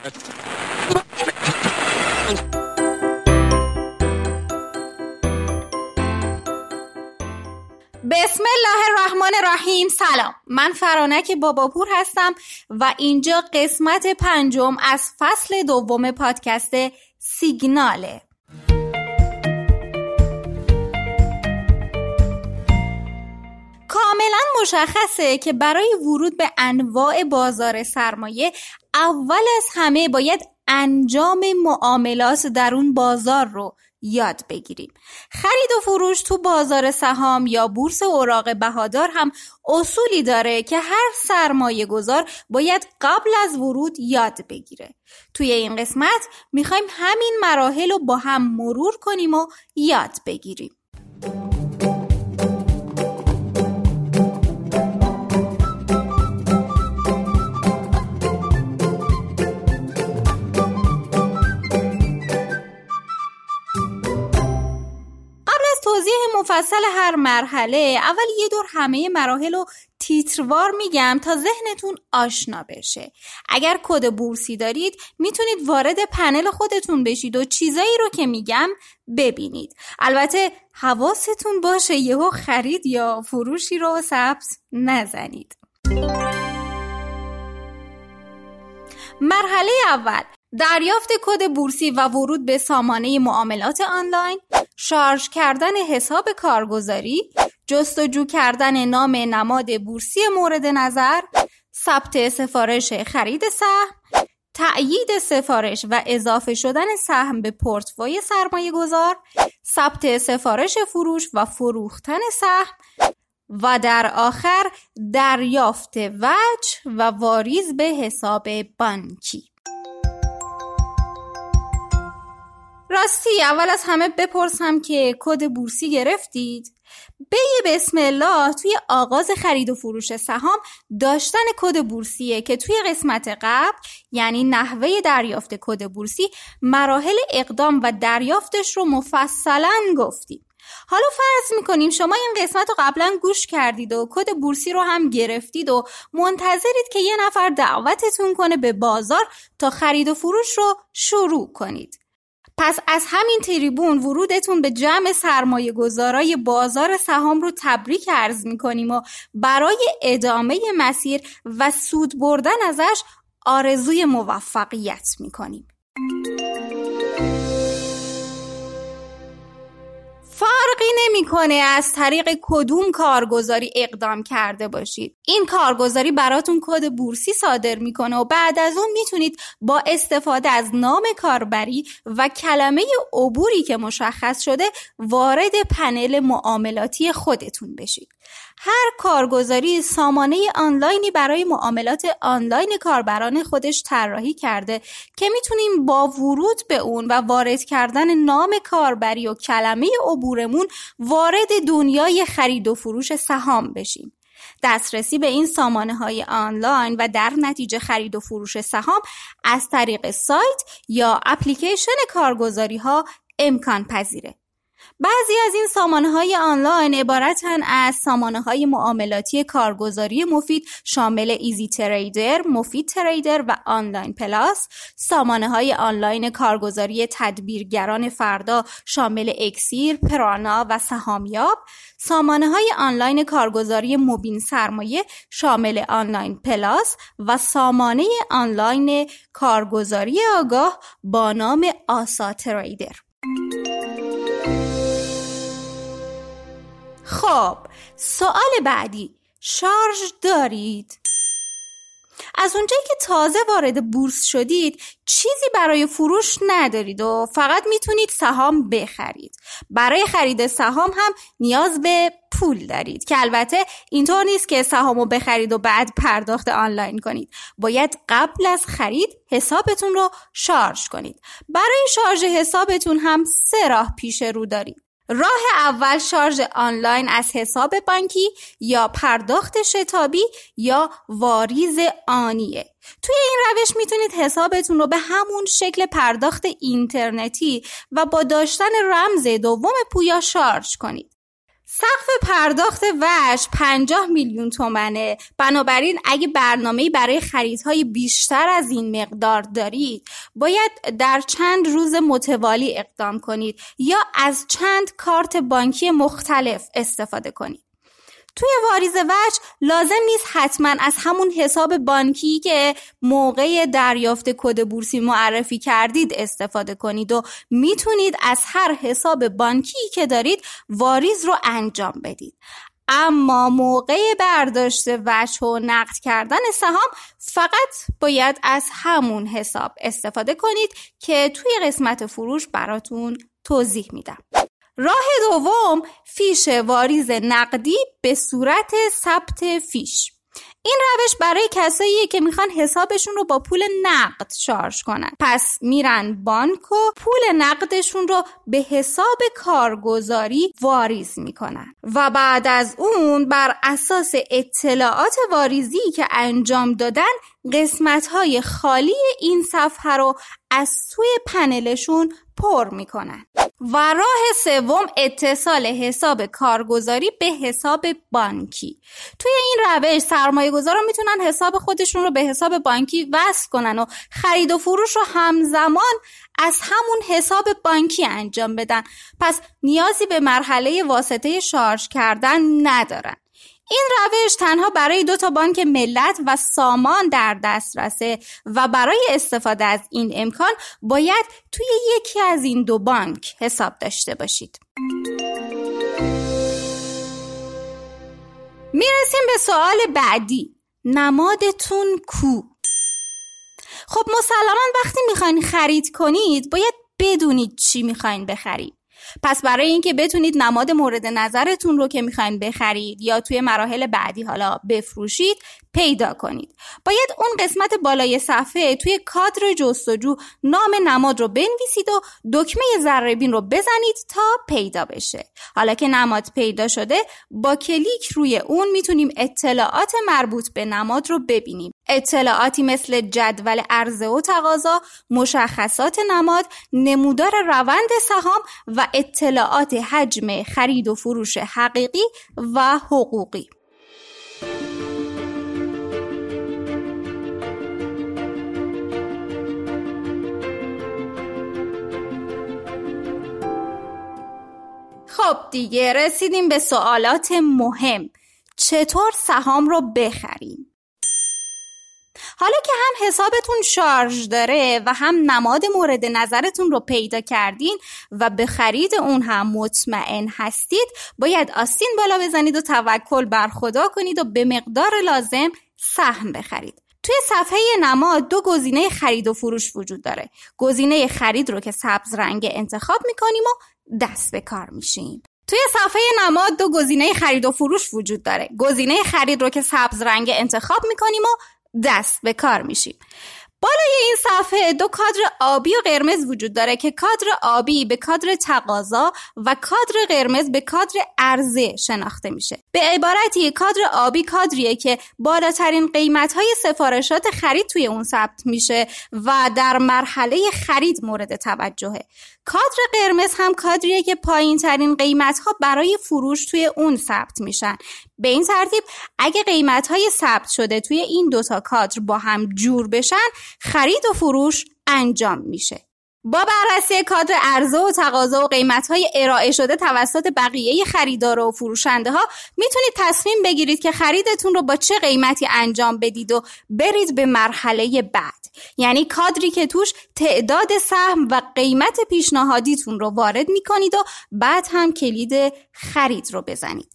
بسم الله الرحمن الرحیم. سلام. من فرانک باباپور هستم و اینجا قسمت پنجم از فصل دوم پادکست سیگناله. کاملا مشخصه که برای ورود به انواع بازار سرمایه اول از همه باید انجام معاملات در اون بازار رو یاد بگیریم. خرید و فروش تو بازار سهام یا بورس اوراق بهادار هم اصولی داره که هر سرمایه گذار باید قبل از ورود یاد بگیره. توی این قسمت می‌خوایم همین مراحل رو با هم مرور کنیم و یاد بگیریم. مفصل هر مرحله. اول یه دور همه مراحل رو تیتروار میگم تا ذهنتون آشنا بشه. اگر کد بورسی دارید می‌تونید وارد پنل خودتون بشید و چیزایی رو که میگم ببینید. البته حواستون باشه یهو خرید یا فروشی رو سبز نزنید. مرحله اول دریافت کد بورسی و ورود به سامانه معاملات آنلاین. شارژ کردن حساب کارگزاری جستجو کردن نام نماد بورسی مورد نظر ثبت سفارش خرید سهم تأیید سفارش و اضافه شدن سهم به پورتفوی سرمایه گذار ثبت سفارش فروش و فروختن سهم و در آخر دریافت وجه و واریز به حساب بانکی. راستی اول از همه بپرسم که کد بورسی گرفتید؟ به بسم الله توی آغاز خرید و فروش سهام داشتن کد بورسیه که توی قسمت قبل یعنی نحوه دریافت کد بورسی مراحل اقدام و دریافتش رو مفصلا گفتیم. حالا فرض می‌کنیم شما این قسمت رو قبلا گوش کردید و کد بورسی رو هم گرفتید و منتظرید که یه نفر دعوتتون کنه به بازار تا خرید و فروش رو شروع کنید. پس از همین تریبون ورودتون به جمع سرمایه گذارای بازار سهام رو تبریک عرض می‌کنیم و برای ادامه مسیر و سود بردن ازش آرزوی موفقیت می‌کنیم. فرقی نمی‌کنه از طریق کدوم کارگزاری اقدام کرده باشید. این کارگزاری براتون کد بورسی صادر می‌کنه و بعد از اون می‌تونید با استفاده از نام کاربری و کلمه عبوری که مشخص شده وارد پنل معاملاتی خودتون بشید. هر کارگزاری سامانه آنلاینی برای معاملات آنلاین کاربران خودش طراحی کرده که می‌تونیم با ورود به اون و وارد کردن نام کاربری و کلمه عبورمون وارد دنیای خرید و فروش سهام بشیم. دسترسی به این سامانه های آنلاین و در نتیجه خرید و فروش سهام از طریق سایت یا اپلیکیشن کارگزاری ها امکان پذیره. بعضی از این سامانه های آنلاین عبارتن از سامانه های معاملاتی کارگزاری مفید شامل Easy Trader، مفید Trader و Online Plus، سامانه های آنلاین کارگزاری تدبیرگران فردا شامل اکسیر، پرانا و سهامیاب، سامانه های آنلاین کارگزاری مبین سرمایه شامل آنلاین پلاس و سامانه آنلاین کارگزاری آگاه با نام آسا تریدر. خب سوال بعدی. شارژ دارید؟ از اونجایی که تازه وارد بورس شدید چیزی برای فروش ندارید و فقط می‌تونید سهام بخرید. برای خرید سهام هم نیاز به پول دارید که البته اینطور نیست که سهام رو بخرید و بعد پرداخت آنلاین کنید. باید قبل از خرید حسابتون رو شارژ کنید. برای شارژ حسابتون هم سه راه پیش رو دارید. راه اول شارژ آنلاین از حساب بانکی یا پرداخت شتابی یا واریز آنیه. توی این روش می‌تونید حسابتون رو به همون شکل پرداخت اینترنتی و با داشتن رمز دوم پویا شارژ کنید. سقف پرداخت وش 50 میلیون تومنه. بنابراین اگه برنامه برای خریدهای بیشتر از این مقدار دارید باید در چند روز متوالی اقدام کنید یا از چند کارت بانکی مختلف استفاده کنید. توی واریز وجه لازم نیست حتما از همون حساب بانکی که موقع دریافت کد بورسی معرفی کردید استفاده کنید و می‌تونید از هر حساب بانکی که دارید واریز رو انجام بدید. اما موقع برداشت وجه و نقد کردن سهام فقط باید از همون حساب استفاده کنید که توی قسمت فروش براتون توضیح میدم. راه دوم فیش واریز نقدی به صورت ثبت فیش. این روش برای کساییه که می‌خوان حسابشون رو با پول نقد شارژ کنن. پس میرن بانک و پول نقدشون رو به حساب کارگزاری واریز می‌کنن. و بعد از اون بر اساس اطلاعات واریزی که انجام دادن قسمت های خالی این صفحه رو از توی پنلشون پر می‌کنن. و راه سوم اتصال حساب کارگزاری به حساب بانکی. توی این روش سرمایه گذارا می‌تونن حساب خودشون رو به حساب بانکی وصل کنن و خرید و فروش رو همزمان از همون حساب بانکی انجام بدن. پس نیازی به مرحله واسطه شارژ کردن ندارن. این روش تنها برای دو تا بانک ملت و سامان در دسترسه و برای استفاده از این امکان باید توی یکی از این دو بانک حساب داشته باشید. می‌رسیم به سوال بعدی. نمادتون کو؟ خب مسلما وقتی می‌خواین خرید کنید باید بدونید چی می‌خواین بخرید. پس برای اینکه بتونید نماد مورد نظرتون رو که می‌خواین بخرید یا توی مراحل بعدی حالا بفروشید پیدا کنید. باید اون قسمت بالای صفحه توی کادر جستجو نام نماد رو بنویسید و دکمه ذره رو بزنید تا پیدا بشه. حالا که نماد پیدا شده با کلیک روی اون می‌تونیم اطلاعات مربوط به نماد رو ببینیم. اطلاعاتی مثل جدول عرضه و تقاضا مشخصات نماد نمودار روند سهام و اطلاعات حجم خرید و فروش حقیقی و حقوقی. خب دیگه رسیدیم به سوالات مهم. چطور سهام رو بخریم؟ حالا که هم حسابتون شارژ داره و هم نماد مورد نظرتون رو پیدا کردین و به خرید اون هم مطمئن هستید باید آستین بالا بزنید و توکل بر خدا کنید و به مقدار لازم سهم بخرید. توی صفحه نماد دو گزینه خرید و فروش وجود داره. گزینه خرید رو که سبز رنگ انتخاب می‌کنیم و دست به کار میشیم. توی صفحه نماد دو گزینه خرید و فروش وجود داره. گزینه خرید رو که سبز رنگ انتخاب می‌کنیم و دست به کار میشیم. بالای این صفحه دو کادر آبی و قرمز وجود داره که کادر آبی به کادر تقاضا و کادر قرمز به کادر عرضه شناخته میشه. به عبارتی کادر آبی کادریه که بالاترین قیمت های سفارشات خرید توی اون ثبت میشه و در مرحله خرید مورد توجهه. کادر قرمز هم کادریه که پایین ترین قیمت ها برای فروش توی اون ثبت میشن. به این ترتیب اگه قیمت های ثبت شده توی این دوتا کادر با هم جور بشن خرید و فروش انجام میشه. با بررسی کادر عرضه و تقاضا و قیمت های ارائه شده توسط بقیه خریدار و فروشنده ها می‌تونید تصمیم بگیرید که خریدتون رو با چه قیمتی انجام بدید و برید به مرحله بعد. یعنی کادری که توش تعداد سهم و قیمت پیشنهادیتون رو وارد می‌کنید و بعد هم کلید خرید رو بزنید.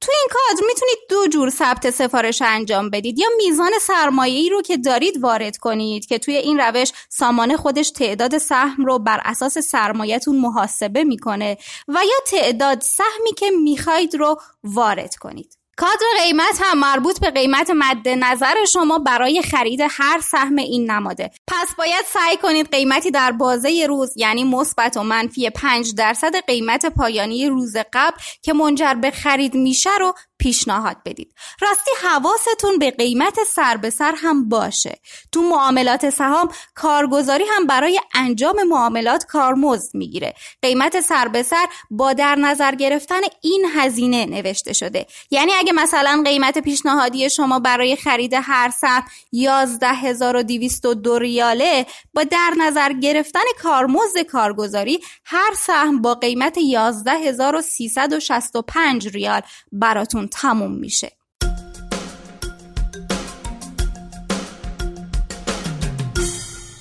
تو این کادر می‌تونید دو جور ثبت سفارش انجام بدید. یا میزان سرمایه ای رو که دارید وارد کنید که توی این روش سامان خودش تعداد سهم رو بر اساس سرمایهتون محاسبه می‌کنه و یا تعداد سهمی که می‌خواید رو وارد کنید. کادر قیمت هم مربوط به قیمت مد نظر شما برای خرید هر سهم این نماده. پس باید سعی کنید قیمتی در بازه روز یعنی مثبت و منفی 5 درصد قیمت پایانی روز قبل که منجر به خرید میشه رو پیشنهاد بدید. راستی حواستون به قیمت سر به سر هم باشه. تو معاملات سهام کارگزاری هم برای انجام معاملات کارمزد می‌گیره. قیمت سر به سر با در نظر گرفتن این هزینه نوشته شده. یعنی اگه مثلا قیمت پیشنهادی شما برای خرید هر سهم 11202 ریاله با در نظر گرفتن کارمزد کارگزاری هر سهم با قیمت 11365 ریال براتون تموم میشه.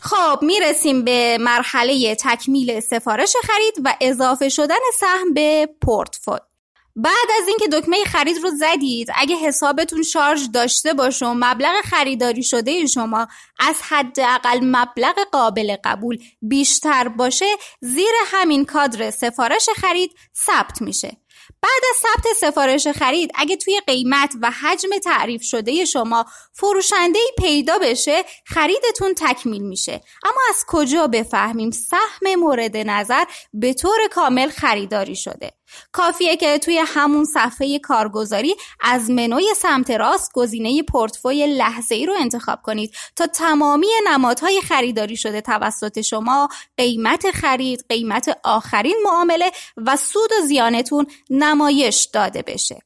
خب می‌رسیم به مرحله تکمیل سفارش خرید و اضافه شدن سهم به پورتفولیو. بعد از اینکه دکمه خرید رو زدید اگه حسابتون شارژ داشته باشه و مبلغ خریداری شده شما از حداقل مبلغ قابل قبول بیشتر باشه زیر همین کادر سفارش خرید ثبت میشه. بعد از ثبت سفارش خرید اگه توی قیمت و حجم تعریف شده شما فروشنده پیدا بشه خریدتون تکمیل میشه. اما از کجا بفهمیم؟ سهم مورد نظر به طور کامل خریداری شده. کافیه که توی همون صفحه کارگزاری از منوی سمت راست گزینه پورتفوی لحظه ای رو انتخاب کنید تا تمامی نمادهای خریداری شده توسط شما قیمت خرید، قیمت آخرین معامله و سود و زیانتون نمایش داده بشه.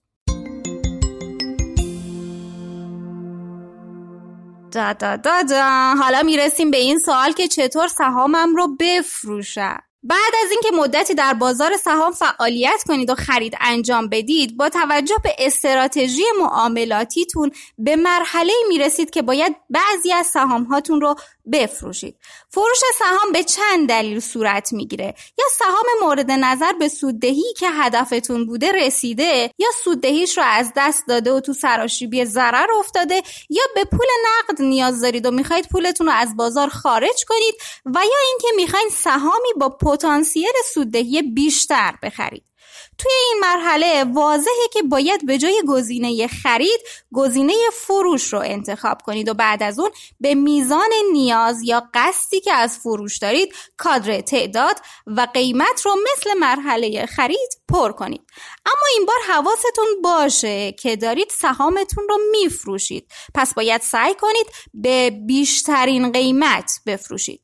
دا دا دا دا. حالا می‌رسیم به این سوال که چطور سهامم رو بفروشم بعد از اینکه مدتی در بازار سهام فعالیت کنید و خرید انجام بدید با توجه به استراتژی معاملاتیتون به مرحله می رسید که باید بعضی از سهام هاتون رو بفروشید. فروش سهام به چند دلیل صورت می‌گیره؟ یا سهام مورد نظر به سوددهی که هدفتون بوده رسیده یا سوددهیش رو از دست داده و تو سراشیبی ضرر افتاده یا به پول نقد نیاز دارید و می‌خواید پولتون رو از بازار خارج کنید و یا اینکه می‌خواید سهامی با پتانسیل سوددهی بیشتر بخرید. توی این مرحله واضحه که باید به جای گزینه خرید گزینه فروش رو انتخاب کنید و بعد از اون به میزان نیاز یا قصدی که از فروش دارید کادر تعداد و قیمت رو مثل مرحله خرید پر کنید. اما این بار حواستون باشه که دارید سهامتون رو میفروشید. پس باید سعی کنید به بیشترین قیمت بفروشید.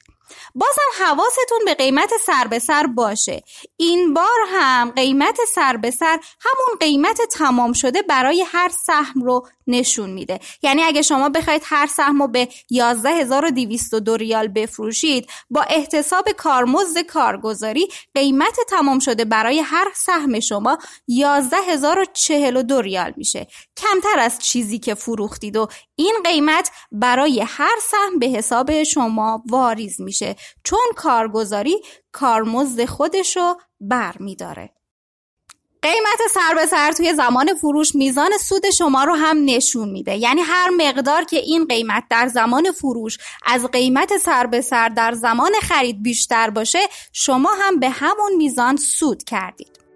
بازم حواستون به قیمت سر به سر باشه. این بار هم قیمت سر به سر همون قیمت تمام شده برای هر سهم رو نشون میده. یعنی اگه شما بخواید هر سهم رو به 11202 ریال بفروشید با احتساب کارمزد کارگزاری قیمت تمام شده برای هر سهم شما 11042 ریال میشه. کمتر از چیزی که فروختید و این قیمت برای هر سهم به حساب شما واریز میشه. چون کارگزاری کارمزد خودشو بر میداره. قیمت سر به سر توی زمان فروش میزان سود شما رو هم نشون میده. یعنی هر مقدار که این قیمت در زمان فروش از قیمت سر به سر در زمان خرید بیشتر باشه شما هم به همون میزان سود کردید.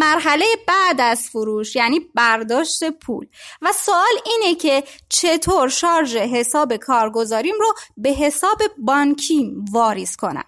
مرحله بعد از فروش یعنی برداشت پول. و سوال اینه که چطور شارژ حساب کارگزاریم رو به حساب بانکیم واریز کنم.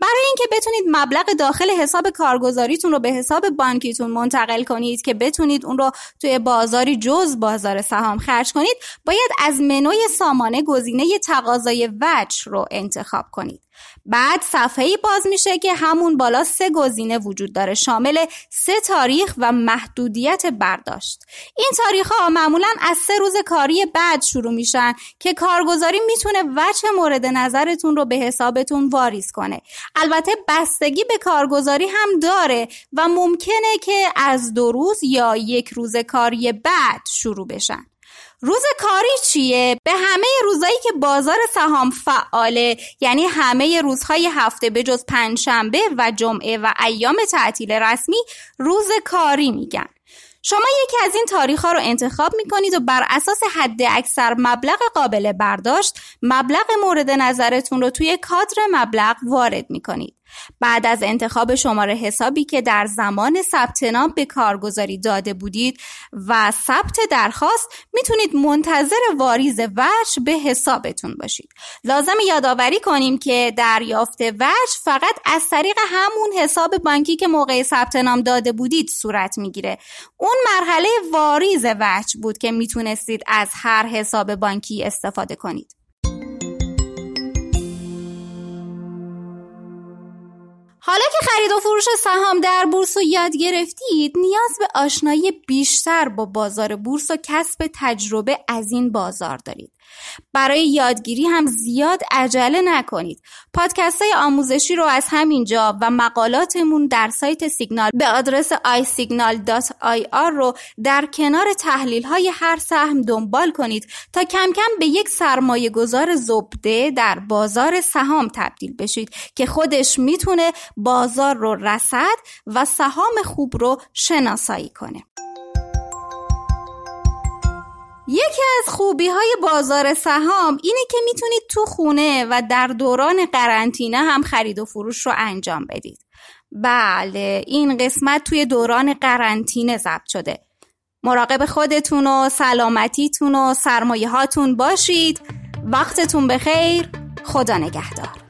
برای اینکه بتونید مبلغ داخل حساب کارگزاریتون رو به حساب بانکیتون منتقل کنید که بتونید اون رو توی بازاری جز بازار سهام خرج کنید باید از منوی سامانه گزینه تقاضای وجه رو انتخاب کنید. بعد صفحه باز میشه که همون بالا سه گزینه وجود داره. شامل سه تاریخ و محدودیت برداشت. این تاریخ ها معمولا از سه روز کاری بعد شروع میشن که کارگزاری می‌تونه وجه مورد نظرتون رو به حسابتون واریز کنه. البته بستگی به کارگزاری هم داره و ممکنه که از دو روز یا یک روز کاری بعد شروع بشن. روز کاری چیه؟ به همه روزایی که بازار سهام فعاله یعنی همه روزهای هفته به جز پنجشنبه و جمعه و ایام تعطیل رسمی روز کاری میگن شما یکی از این تاریخ ها رو انتخاب می کنید و بر اساس حد اکثر مبلغ قابل برداشت مبلغ مورد نظرتون رو توی کادر مبلغ وارد می کنید. بعد از انتخاب شماره حسابی که در زمان ثبت نام به کارگزاری داده بودید و ثبت درخواست می‌تونید منتظر واریز وجه به حسابتون باشید. لازم یادآوری کنیم که دریافت وجه فقط از طریق همون حساب بانکی که موقع ثبت نام داده بودید صورت می‌گیره. اون مرحله واریز وجه بود که می‌تونستید از هر حساب بانکی استفاده کنید. حالا که خرید و فروش سهام در بورس رو یاد گرفتید نیاز به آشنایی بیشتر با بازار بورس و کسب تجربه از این بازار دارید. برای یادگیری هم زیاد عجله نکنید. پادکست های آموزشی رو از همینجا و مقالاتمون در سایت سیگنال به آدرس isignal.ir رو در کنار تحلیل های هر سهم دنبال کنید تا کم کم به یک سرمایه گذار زبده در بازار سهام تبدیل بشید که خودش می‌تونه بازار رو رسد و سهام خوب رو شناسایی کنه. یکی از خوبی های بازار سهام اینه که می‌تونید تو خونه و در دوران قرنطینه هم خرید و فروش رو انجام بدید. بله این قسمت توی دوران قرنطینه ضبط شده. مراقب خودتون و سلامتیتون و سرمایه هاتون باشید. وقتتون بخیر. خدا نگهدار.